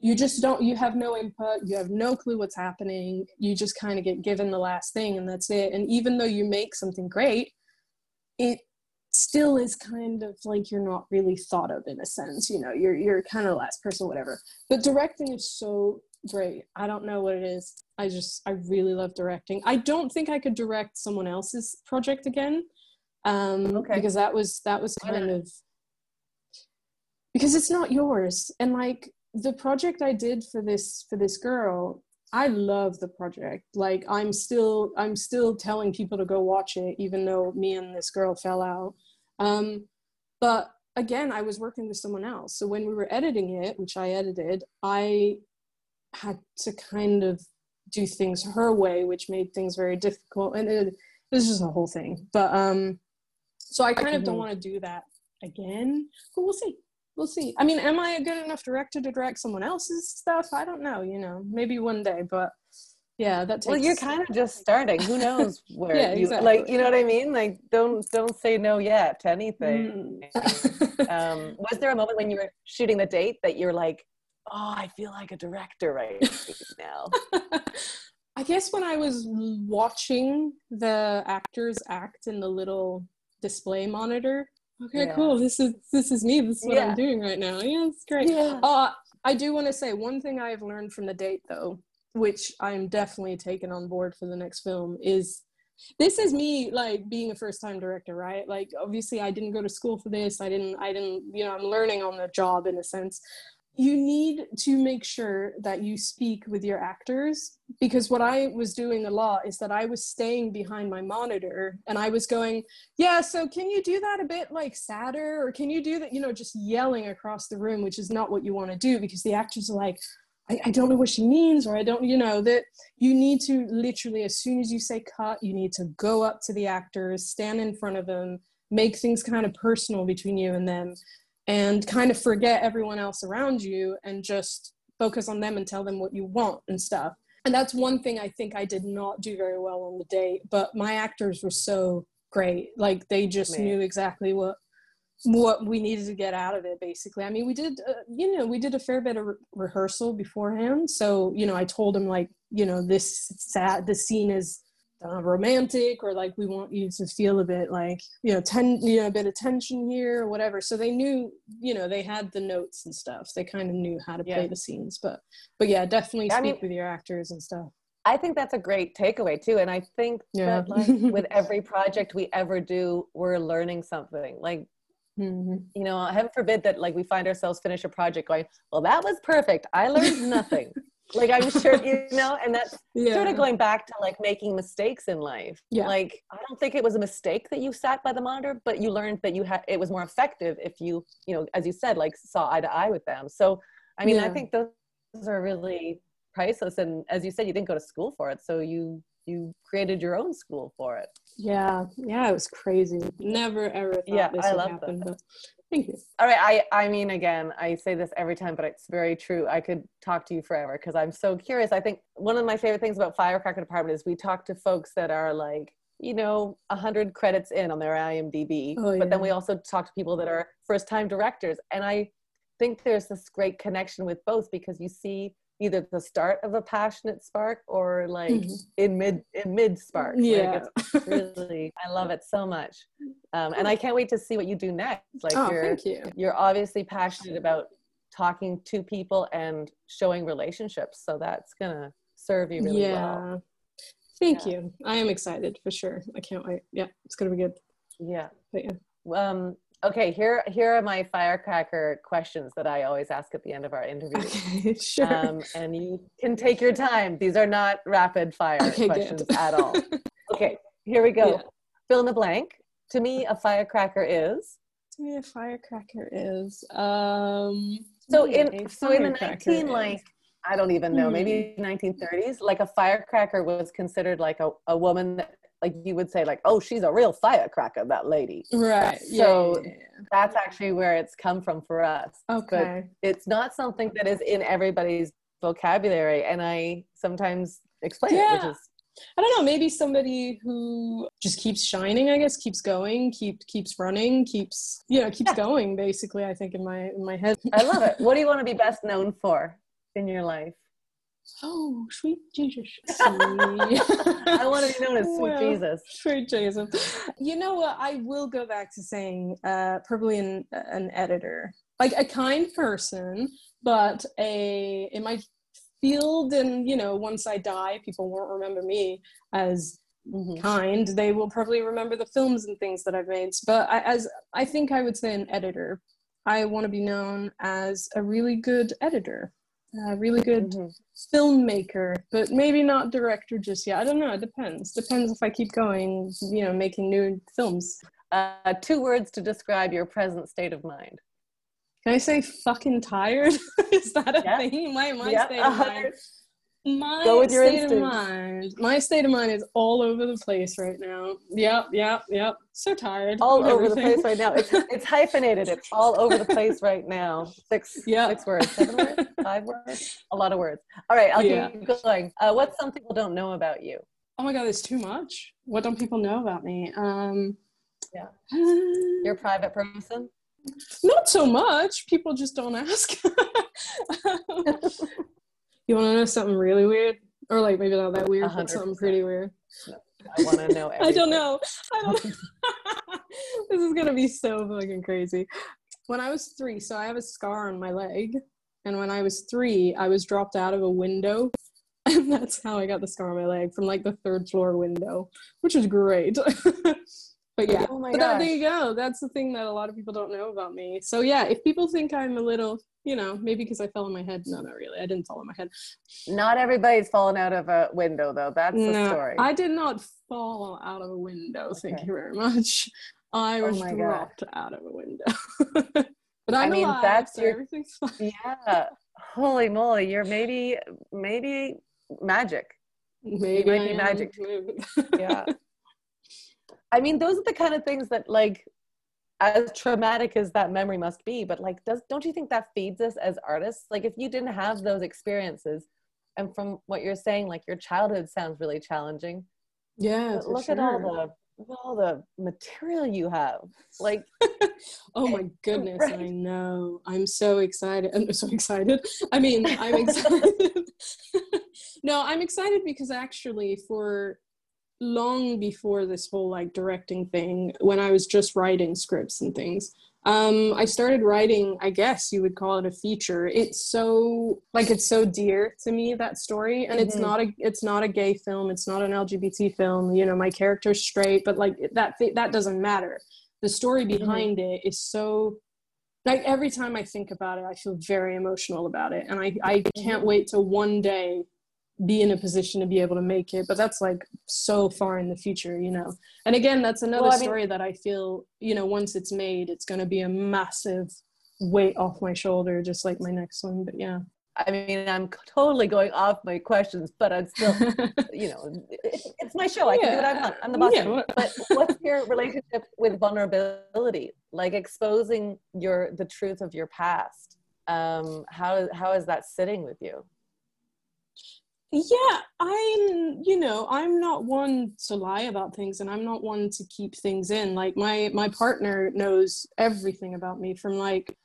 you just don't you have no input you have no clue what's happening. You just kind of get given the last thing and that's it. And even though you make something great it still is kind of like you're not really thought of in a sense you know you're you're kind of the last person whatever. But directing is so great. I don't know what it is. I just I really love directing. I don't think I could direct someone else's project again. Um okay. because that was that was kind of because it's not yours. And like the project I did for this for this girl, I love the project. Like I'm still I'm still telling people to go watch it even though me and this girl fell out. Um but again, I was working with someone else. So when we were editing it, which I edited, I had to kind of do things her way, which made things very difficult. And it, it was just a whole thing. But um, so I kind of don't want to do that again. But we'll see. We'll see. I mean, am I a good enough director to direct someone else's stuff? I don't know. You know, maybe one day. But yeah that takes well you're kind of just starting who knows where Yeah, you exactly. like you know what i mean like don't don't say no yet to anything Mm. um was there a moment when you were shooting the date that you're like oh i feel like a director right now I guess when I was watching the actors act in the little display monitor, okay, Yeah. cool. This is this is me. This is what Yeah. I'm doing right now. Yeah, it's great. yeah Uh, I do want to say one thing I've learned from the date, though, which I'm definitely taking on board for the next film, is this is me like being a first time director, right? Like, obviously, I didn't go to school for this. I didn't, I didn't, you know, I'm learning on the job in a sense. You need to make sure that you speak with your actors because what I was doing a lot is that I was staying behind my monitor and I was going, yeah so can you do that a bit like sadder? Or can you do that you know just yelling across the room which is not what you want to do because the actors are like I, I don't know what she means or i don't you know that you need to literally as soon as you say cut you need to go up to the actors stand in front of them make things kind of personal between you and them and kind of forget everyone else around you and just focus on them and tell them what you want and stuff. And that's one thing i think i did not do very well on the date but my actors were so great. Like they just Man. knew exactly what what we needed to get out of it basically. I mean we did uh, you know we did a fair bit of re- rehearsal beforehand. So you know i told them like you know this sad this scene is uh, romantic or like we want you to feel a bit like you know ten you know a bit of tension here or whatever so they knew you know they had the notes and stuff they kind of knew how to play the scenes but but yeah definitely Yeah, I speak mean- with your actors and stuff I think that's a great takeaway too. And I think Yeah. that like with every project we ever do, we're learning something. Like, Mhm. you know, heaven forbid that like we find ourselves finish a project going, well, that was perfect. I learned nothing. like I'm sure, you know, and that's yeah sort of going back to like making mistakes in life. Yeah. Like I don't think it was a mistake that you sat by the monitor, but you learned that you had it was more effective if you, you know, as you said, like saw eye to eye with them. So I mean, I think those are really priceless. And as you said, you didn't go to school for it, so you you created your own school for it. yeah yeah it was crazy never ever thought Yeah, this I would love happen that. Thank you All right, I I mean, again, I say this every time, but it's very true. I could talk to you forever because I'm so curious. I think one of my favorite things about Firecracker Department is we talk to folks that are like, you know, a hundred credits in on their IMDb, Oh, but then we also talk to people that are first-time directors, and I think there's this great connection with both because you see either the start of a passionate spark or like Mhm. in mid in mid spark. Like, yeah. it's really, I love it so much, um, and I can't wait to see what you do next. Like oh you're thank you. you're obviously passionate about talking to people and showing relationships so that's gonna serve you really yeah. Well thank Yeah. you. I am excited for sure. I can't wait. Yeah it's gonna be good. Yeah. But yeah. Um okay here here are my firecracker questions that i always ask at the end of our interview okay sure. Um, and you can take your time. These are not rapid fire Okay, good. questions at all. Okay here we go. Yeah. fill in the blank. To me a firecracker is? To me a firecracker is um So in so in the nineteen is- like I don't even know maybe nineteen thirties like a firecracker was considered like a, a woman that like you would say like oh she's a real firecracker that lady right yeah, so- yeah, that's actually where it's come from for us yeah. okay it's not something that is in everybody's vocabulary and I sometimes explain it Yeah. which is I don't know, maybe somebody who just keeps shining, I guess, keeps going, keep keeps running, keeps you know, keeps Yeah. going basically, I think in my in my head. I love it what do you want to be best known for in your life Oh, sweet Jesus. I want to be known as sweet Well, Jesus Sweet Jesus. You know what? I will go back to saying uh, probably an, an editor, like a kind person, but a in my field, and you know, once I die, people won't remember me as Mhm. kind. They will probably remember the films and things that I've made. But I, as I think I would say an editor, I want to be known as a really good editor, a really good Mhm. filmmaker, but maybe not director just yet. I don't know. It depends. Depends if I keep going, you know, making new films. uh, two words to describe your present state of mind Can I say fucking tired? Is that a Yeah. thing? My my Yeah, state of mind. My Go with your state of mind. My state of mind is all over the place right now. Yep, yep, yep. So tired. all over the place right now. It's it's hyphenated. It's all over the place right now. Six Yeah. six words, seven words, five words, a lot of words. All right, I'll Yeah. keep going. Uh, what's something people don't know about you? Oh my god, there's too much. What don't people know about me? Um Yeah. You're a private person. not so much. People just don't ask. you want to know something really weird, or like maybe not that weird, A but something pretty weird? No, I want to know. I don't know. I don't. this is gonna be so fucking crazy. When I was three, so I have a scar on my leg, and when I was three, I was dropped out of a window, and that's how I got the scar on my leg from like the third floor window, which is great. but yeah, Oh my but that, there you go. That's the thing that a lot of people don't know about me. So yeah, if people think I'm a little, you know, maybe because I fell on my head. No, not really. I didn't fall on my head. Not everybody's fallen out of a window though. That's the No, story. I did not fall out of a window. Thank you very much. I Oh was gosh. dropped out of a window. but I'm mean, alive, that's so your- everything's fine. yeah. Holy moly! You're maybe maybe magic. Maybe might I be magic. Yeah. I mean, those are the kind of things that like as traumatic as that memory must be, but like does don't you think that feeds us as artists? Like if you didn't have those experiences and from what you're saying, like your childhood sounds really challenging. yeah. But look at all the all the material you have. Like Oh my goodness, Right. I know. I'm so excited. I'm so excited. I mean, I'm excited. no, I'm excited because actually for long before this whole like directing thing, when I was just writing scripts and things, um, I started writing, I guess you would call it a feature. It's so like it's so dear to me that story. And it's Mhm. not a it's not a gay film, it's not an LGBT film, you know, my character's straight, but like that that doesn't matter the story behind it is so like every time I think about it, I feel very emotional about it. And I, I can't wait to one day be in a position to be able to make it. But that's like so far in the future, you know. And again, that's another Well, I mean- story that I feel, you know, once it's made, it's gonna be a massive weight off my shoulder, just like my next one. But yeah. I mean, I'm totally going off my questions, but I'm still, you know, it, it's my show. I can do what I want. I'm the boss. Yeah, but what's your relationship with vulnerability like exposing your the truth of your past um how how is that sitting with you yeah i'm you know i'm not one to lie about things and i'm not one to keep things in. Like my my partner knows everything about me from like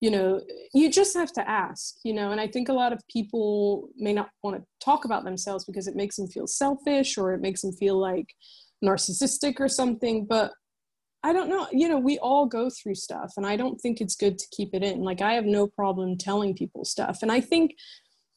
you know you just have to ask you know and i think a lot of people may not want to talk about themselves because it makes them feel selfish or it makes them feel like narcissistic or something but i don't know you know we all go through stuff and i don't think it's good to keep it in. Like i have no problem telling people stuff. And i think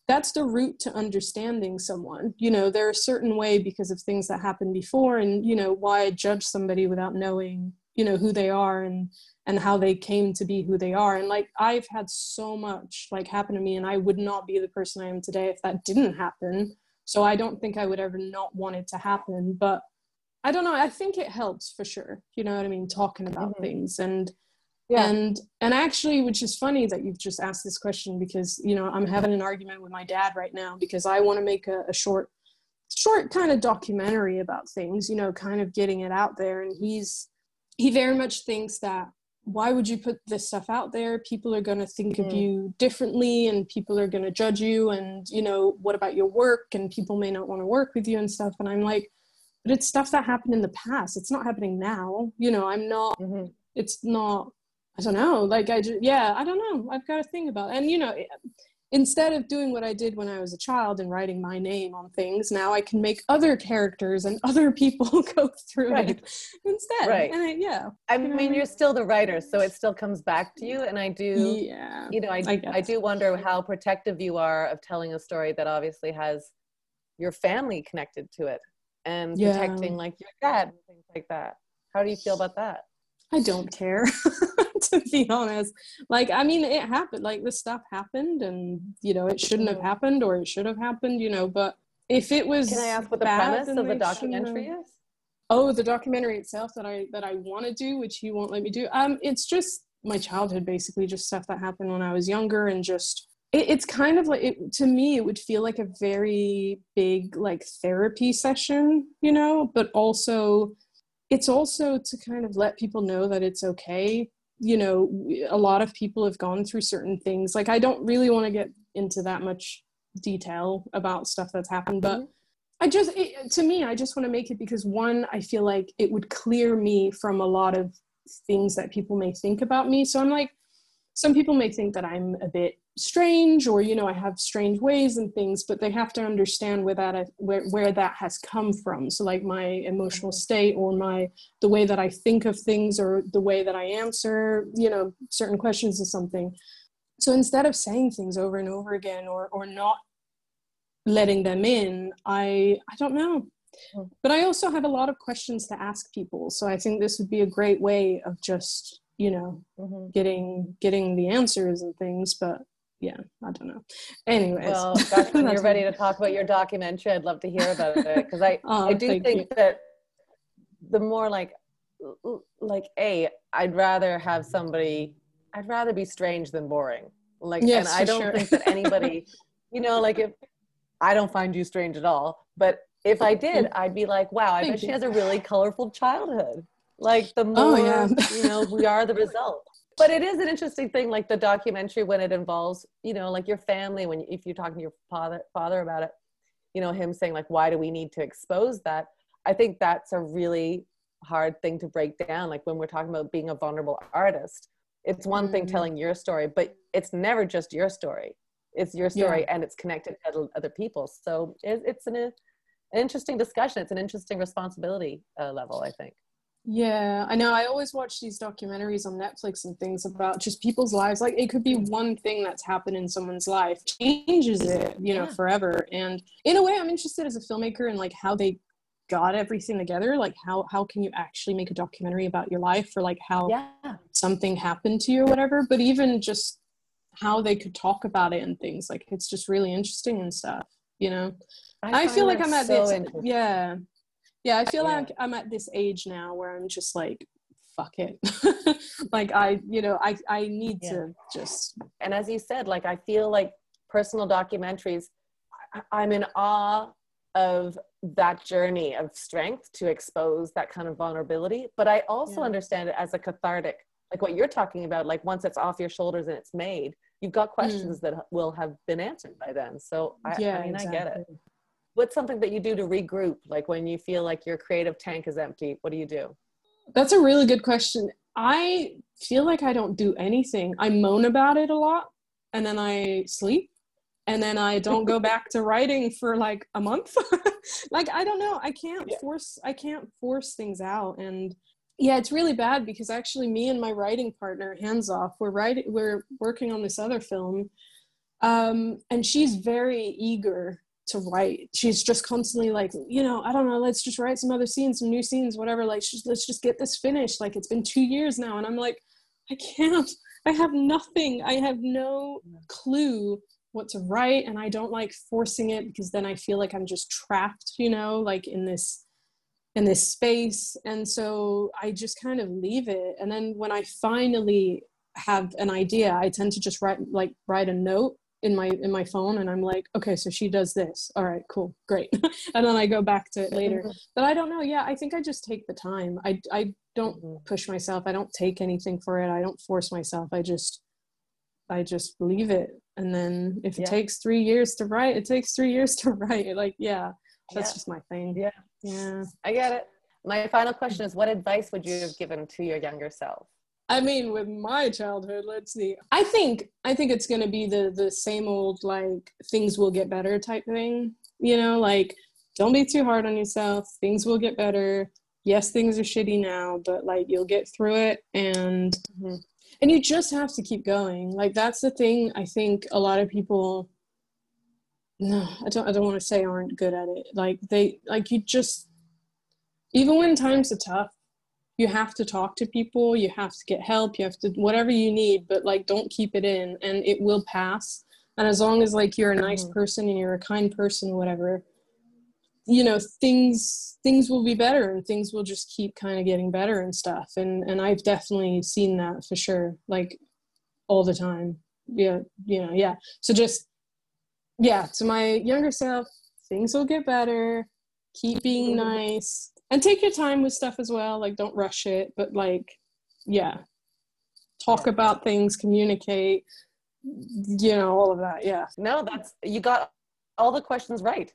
that's the route to understanding someone. You know they're a certain way because of things that happened before and you know why judge somebody without knowing you know who they are and and how they came to be who they are. And like i've had so much like happen to me and i would not be the person i am today if that didn't happen. So i don't think i would ever not want it to happen. But i don't know i think it helps for sure. You know what i mean? Talking about Mhm. things and Yeah. and and actually which is funny that you've just asked this question because you know i'm having an argument with my dad right now because i want to make a, a short short kind of documentary about things you know kind of getting it out there and he's he very much thinks that why would you put this stuff out there people are going to think of Mm. you differently and people are going to judge you and you know what about your work and people may not want to work with you and stuff and i'm like but it's stuff that happened in the past it's not happening now you know i'm not Mhm. it's not i don't know like i just yeah i don't know i've got a thing about and you know instead of doing what i did when i was a child and writing my name on things now i can make other characters and other people go through Right. it instead Right. and I, yeah i know mean mean? you're still the writer so it still comes back to you and i do yeah you know I, I I, do wonder how protective you are of telling a story that obviously has your family connected to it and Yeah. protecting like your dad and things like that how do you feel about that I don't care, to be honest. Like, I mean, it happened. Like, this stuff happened, and you know, it shouldn't have Mhm. happened, or it should have happened. You know, but if it was, can i ask what the premise of the documentary have- is Oh, the documentary itself that I that I want to do, which he won't let me do. Um, it's just my childhood, basically, just stuff that happened when I was younger, and just it, it's kind of like it, to me it would feel like a very big like therapy session you know but also it's also to kind of let people know that it's okay you know a lot of people have gone through certain things like i don't really want to get into that much detail about stuff that's happened but mm-hmm. i just it, to me i just want to make it because one i feel like it would clear me from a lot of things that people may think about me so i'm like some people may think that i'm a bit strange or you know i have strange ways and things but they have to understand where that where, where that has come from so like my emotional mm-hmm. state or my the way that i think of things or the way that i answer you know certain questions or something so instead of saying things over and over again or or not letting them in i i don't know mm. but i also have a lot of questions to ask people so i think this would be a great way of just you know mm-hmm. getting getting the answers and things but yeah, I don't know. Anyways, well, when you're ready to talk about your documentary, I'd love to hear about it because I oh, I do think you. that the more like like a I'd rather have somebody I'd rather be strange than boring. Like, yes, and I don't sure. think that anybody, you know, like if I don't find you strange at all, but if I did, I'd be like, wow, I Thank bet you. she has a really colorful childhood. Like the more, oh, yeah. you know, we are the result but it is an interesting thing like the documentary when it involves you know like your family when if you're talking to your father father about it you know him saying like why do we need to expose that i think that's a really hard thing to break down like when we're talking about being a vulnerable artist it's one mm-hmm. thing telling your story but it's never just your story it's your story yeah. and it's connected to other people so it, it's an, an interesting discussion it's an interesting responsibility uh, level i think yeah, I know. I always watch these documentaries on Netflix and things about just people's lives. Like it could be one thing that's happened in someone's life changes it, you know, yeah. forever. And in a way, I'm interested as a filmmaker in like how they got everything together. Like how how can you actually make a documentary about your life or like how yeah. something happened to you or whatever. But even just how they could talk about it and things like it's just really interesting and stuff. You know, I, I feel like I'm at so this. Yeah, yeah i feel yeah. like i'm at this age now where i'm just like fuck it like i you know i i need yeah. to just and as you said like i feel like personal documentaries i'm in awe of that journey of strength to expose that kind of vulnerability but i also yeah. understand it as a cathartic like what you're talking about like once it's off your shoulders and it's made you've got questions mm. that will have been answered by then so i, yeah, I mean exactly. i get it what's something that you do to regroup? Like when you feel like your creative tank is empty what do you do? That's a really good question. I feel like i don't do anything. I moan about it a lot and then i sleep and then i don't go back to writing for like a month. Like i don't know. I can't yeah. force i can't force things out and yeah it's really bad because actually me and my writing partner hands off we're writing we're working on this other film um, and she's very eager to write. She's just constantly like, you know, I don't know, let's just write some other scenes, some new scenes, whatever. Like, let's just get this finished. Like, it's been two years now. And I'm like, I can't. I have nothing. I have no clue what to write. And I don't like forcing it because then I feel like I'm just trapped, you know, like in this in this space and so i just kind of leave it and then when i finally have an idea i tend to just write like write a note in my in my phone and i'm like okay so she does this. All right cool great. And then i go back to it later. Mm-hmm. but i don't know. Yeah i think i just take the time. I i don't mm-hmm. push myself. I don't take anything for it. I don't force myself. I just i just leave it. And then if it takes three years to write it takes three years to write. Like yeah that's yeah. just my thing. Yeah. Yeah. I get it. My final question is what advice would you have given to your younger self I mean, with my childhood, let's see. I think I think it's gonna be the the same old like things will get better type thing. You know, like don't be too hard on yourself. Things will get better. Yes, things are shitty now, but like you'll get through it, and mm-hmm. and you just have to keep going. Like that's the thing. I think a lot of people. No, I don't. I don't want to say aren't good at it. Like they like you just even when times are tough you have to talk to people you have to get help you have to whatever you need but like don't keep it in and it will pass and as long as like you're a nice mm-hmm. person and you're a kind person or whatever you know things things will be better and things will just keep kind of getting better and stuff and and i've definitely seen that for sure like all the time yeah, you know, yeah. So just yeah, to my younger self, things will get better. Keep being nice and take your time with stuff as well. Like don't rush it, but like yeah, talk about things, communicate, you know, all of that. Yeah. No, that's you got all the questions right.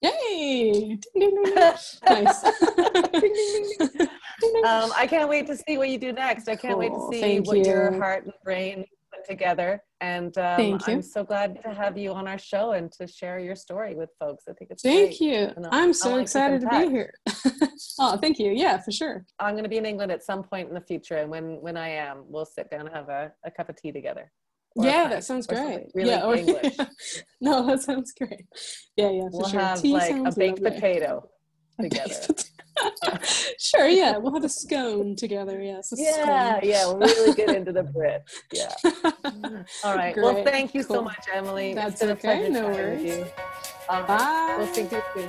Yay! nice. um, I can't wait to see what you do next. I can't cool. wait to see Thank what you. your heart and brain together. And um, I'm so glad to have you on our show and to share your story with folks. I think it's thank great. you. I'm so excited to be here. oh, thank you. Yeah, for sure. I'm going to be in England at some point in the future, and when when I am, we'll sit down and have a, a cup of tea together yeah, that sounds great. Really yeah, or, English. no, that sounds great. Yeah, yeah, for we'll sure. have Tea like a baked lovely. potato together. sure, yeah, we'll have a scone together. Yes, yeah, scone. yeah, we'll really get into the Brit. Yeah. All right. Great. Well, thank you cool. so much, Emmalie. That's okay. No worries. Bye. We'll see you soon.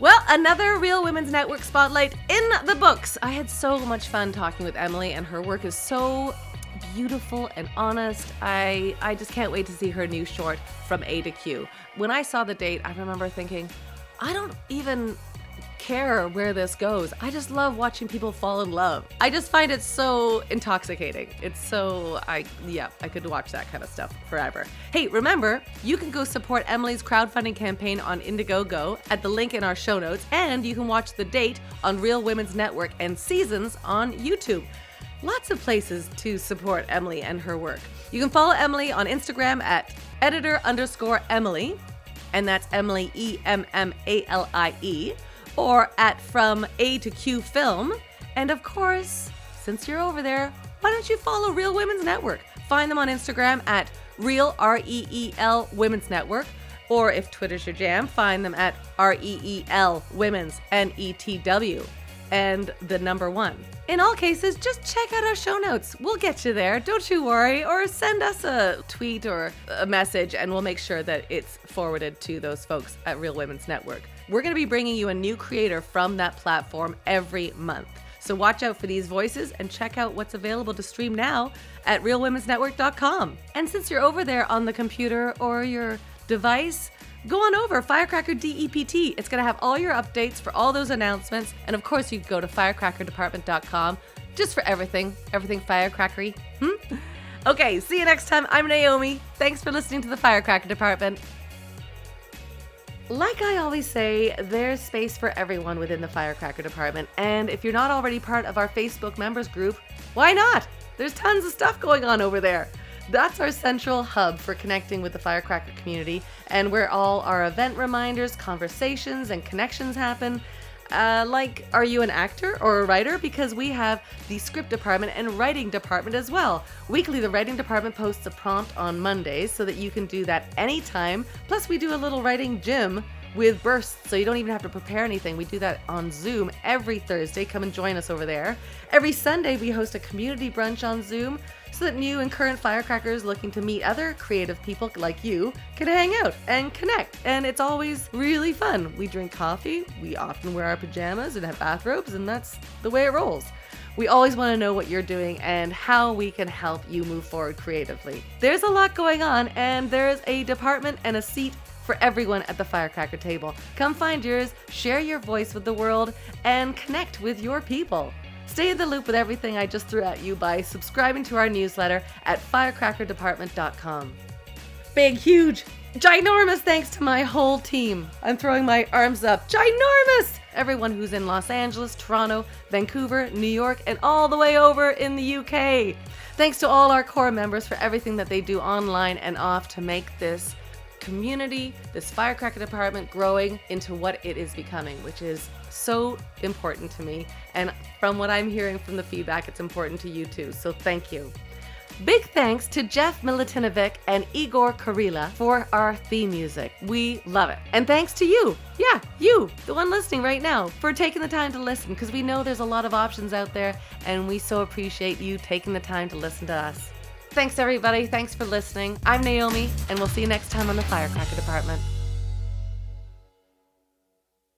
Well, another Reel Women's Network spotlight in the books. I had so much fun talking with Emmalie, and her work is so beautiful and honest. I I just can't wait to see her new short from A to Q. When I saw the date, I remember thinking, I don't even care where this goes. I just love watching people fall in love. I just find it so intoxicating. It's so I yeah, I could watch that kind of stuff forever. Hey, remember, you can go support Emmalie's crowdfunding campaign on Indiegogo at the link in our show notes and you can watch the date on Reel Women's Network and Seasons on YouTube lots of places to support Emmalie and her work. You can follow Emmalie on Instagram at editor underscore Emmalie, and that's Emmalie E M M A L I E, or at From A to Q Film. And of course, since you're over there, why don't you follow Reel Women's Network? Find them on Instagram at Reel R E E L Women's Network, or if Twitter's your jam, find them at R E E L Women's N E T W and the number one. In all cases, just check out our show notes. We'll get you there. Don't you worry. Or send us a tweet or a message, and we'll make sure that it's forwarded to those folks at Reel Women's Network. We're going to be bringing you a new creator from that platform every month. So watch out for these voices and check out what's available to stream now at reelwomensnetwork.com. And since you're over there on the computer or your device, go on over Firecracker DEPT. It's going to have all your updates for all those announcements. And of course, you can go to firecrackerdepartment.com just for everything, everything firecrackery. Hmm? Okay, see you next time. I'm Naomi. Thanks for listening to the Firecracker Department. Like I always say, there's space for everyone within the Firecracker Department. And if you're not already part of our Facebook members group, why not? There's tons of stuff going on over there. That's our central hub for connecting with the Firecracker community and where all our event reminders, conversations, and connections happen. Uh, like, are you an actor or a writer? Because we have the script department and writing department as well. Weekly, the writing department posts a prompt on Mondays so that you can do that anytime. Plus, we do a little writing gym with bursts, so you don't even have to prepare anything. We do that on Zoom every Thursday. Come and join us over there. Every Sunday, we host a community brunch on Zoom so that new and current firecrackers looking to meet other creative people like you can hang out and connect. And it's always really fun. We drink coffee, we often wear our pajamas and have bathrobes, and that's the way it rolls. We always want to know what you're doing and how we can help you move forward creatively. There's a lot going on, and there's a department and a seat for everyone at the firecracker table. Come find yours, share your voice with the world, and connect with your people. Stay in the loop with everything I just threw at you by subscribing to our newsletter at firecrackerdepartment.com. Big, huge, ginormous thanks to my whole team. I'm throwing my arms up. Ginormous! Everyone who's in Los Angeles, Toronto, Vancouver, New York, and all the way over in the UK. Thanks to all our core members for everything that they do online and off to make this community, this firecracker department growing into what it is becoming, which is so important to me. And from what I'm hearing from the feedback, it's important to you too. So thank you. Big thanks to Jeff Milutinovic and Igor Kurila for our theme music. We love it. And thanks to you, yeah, you, the one listening right now, for taking the time to listen because we know there's a lot of options out there and we so appreciate you taking the time to listen to us. Thanks, everybody. Thanks for listening. I'm Naomi, and we'll see you next time on the Firecracker Department.